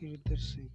e o terceiro.